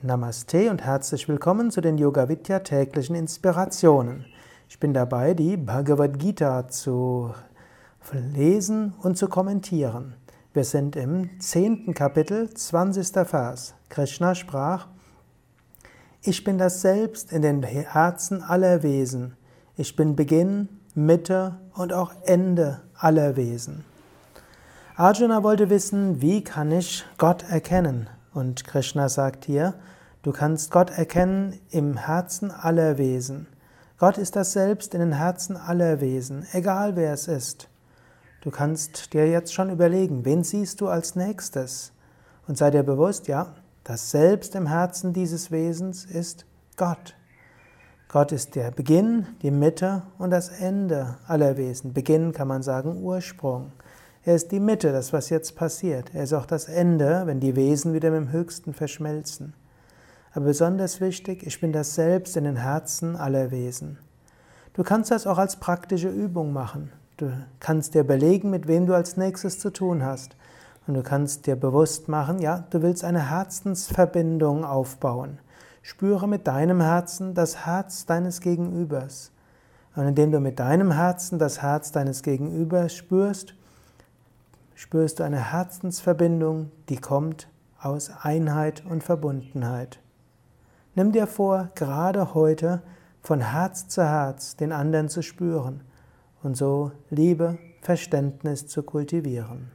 Namaste und herzlich willkommen zu den Yoga Vidya täglichen Inspirationen. Ich bin dabei, die Bhagavad Gita zu lesen und zu kommentieren. Wir sind im zehnten Kapitel, 20. Vers. Krishna sprach: Ich bin das Selbst in den Herzen aller Wesen. Ich bin Beginn, Mitte und auch Ende aller Wesen. Arjuna wollte wissen, wie kann ich Gott erkennen? Und Krishna sagt hier, du kannst Gott erkennen im Herzen aller Wesen. Gott ist das Selbst in den Herzen aller Wesen, egal wer es ist. Du kannst dir jetzt schon überlegen, wen siehst du als nächstes? Und sei dir bewusst, ja, das Selbst im Herzen dieses Wesens ist Gott. Gott ist der Beginn, die Mitte und das Ende aller Wesen. Beginn kann man sagen Ursprung. Er ist die Mitte, das was jetzt passiert. Er ist auch das Ende, wenn die Wesen wieder mit dem Höchsten verschmelzen. Aber besonders wichtig, ich bin das Selbst in den Herzen aller Wesen. Du kannst das auch als praktische Übung machen. Du kannst dir überlegen, mit wem du als nächstes zu tun hast. Und du kannst dir bewusst machen, ja, du willst eine Herzensverbindung aufbauen. Spüre mit deinem Herzen das Herz deines Gegenübers. Und indem du mit deinem Herzen das Herz deines Gegenübers spürst, spürst du eine Herzensverbindung, die kommt aus Einheit und Verbundenheit. Nimm dir vor, gerade heute von Herz zu Herz den anderen zu spüren und so Liebe, Verständnis zu kultivieren.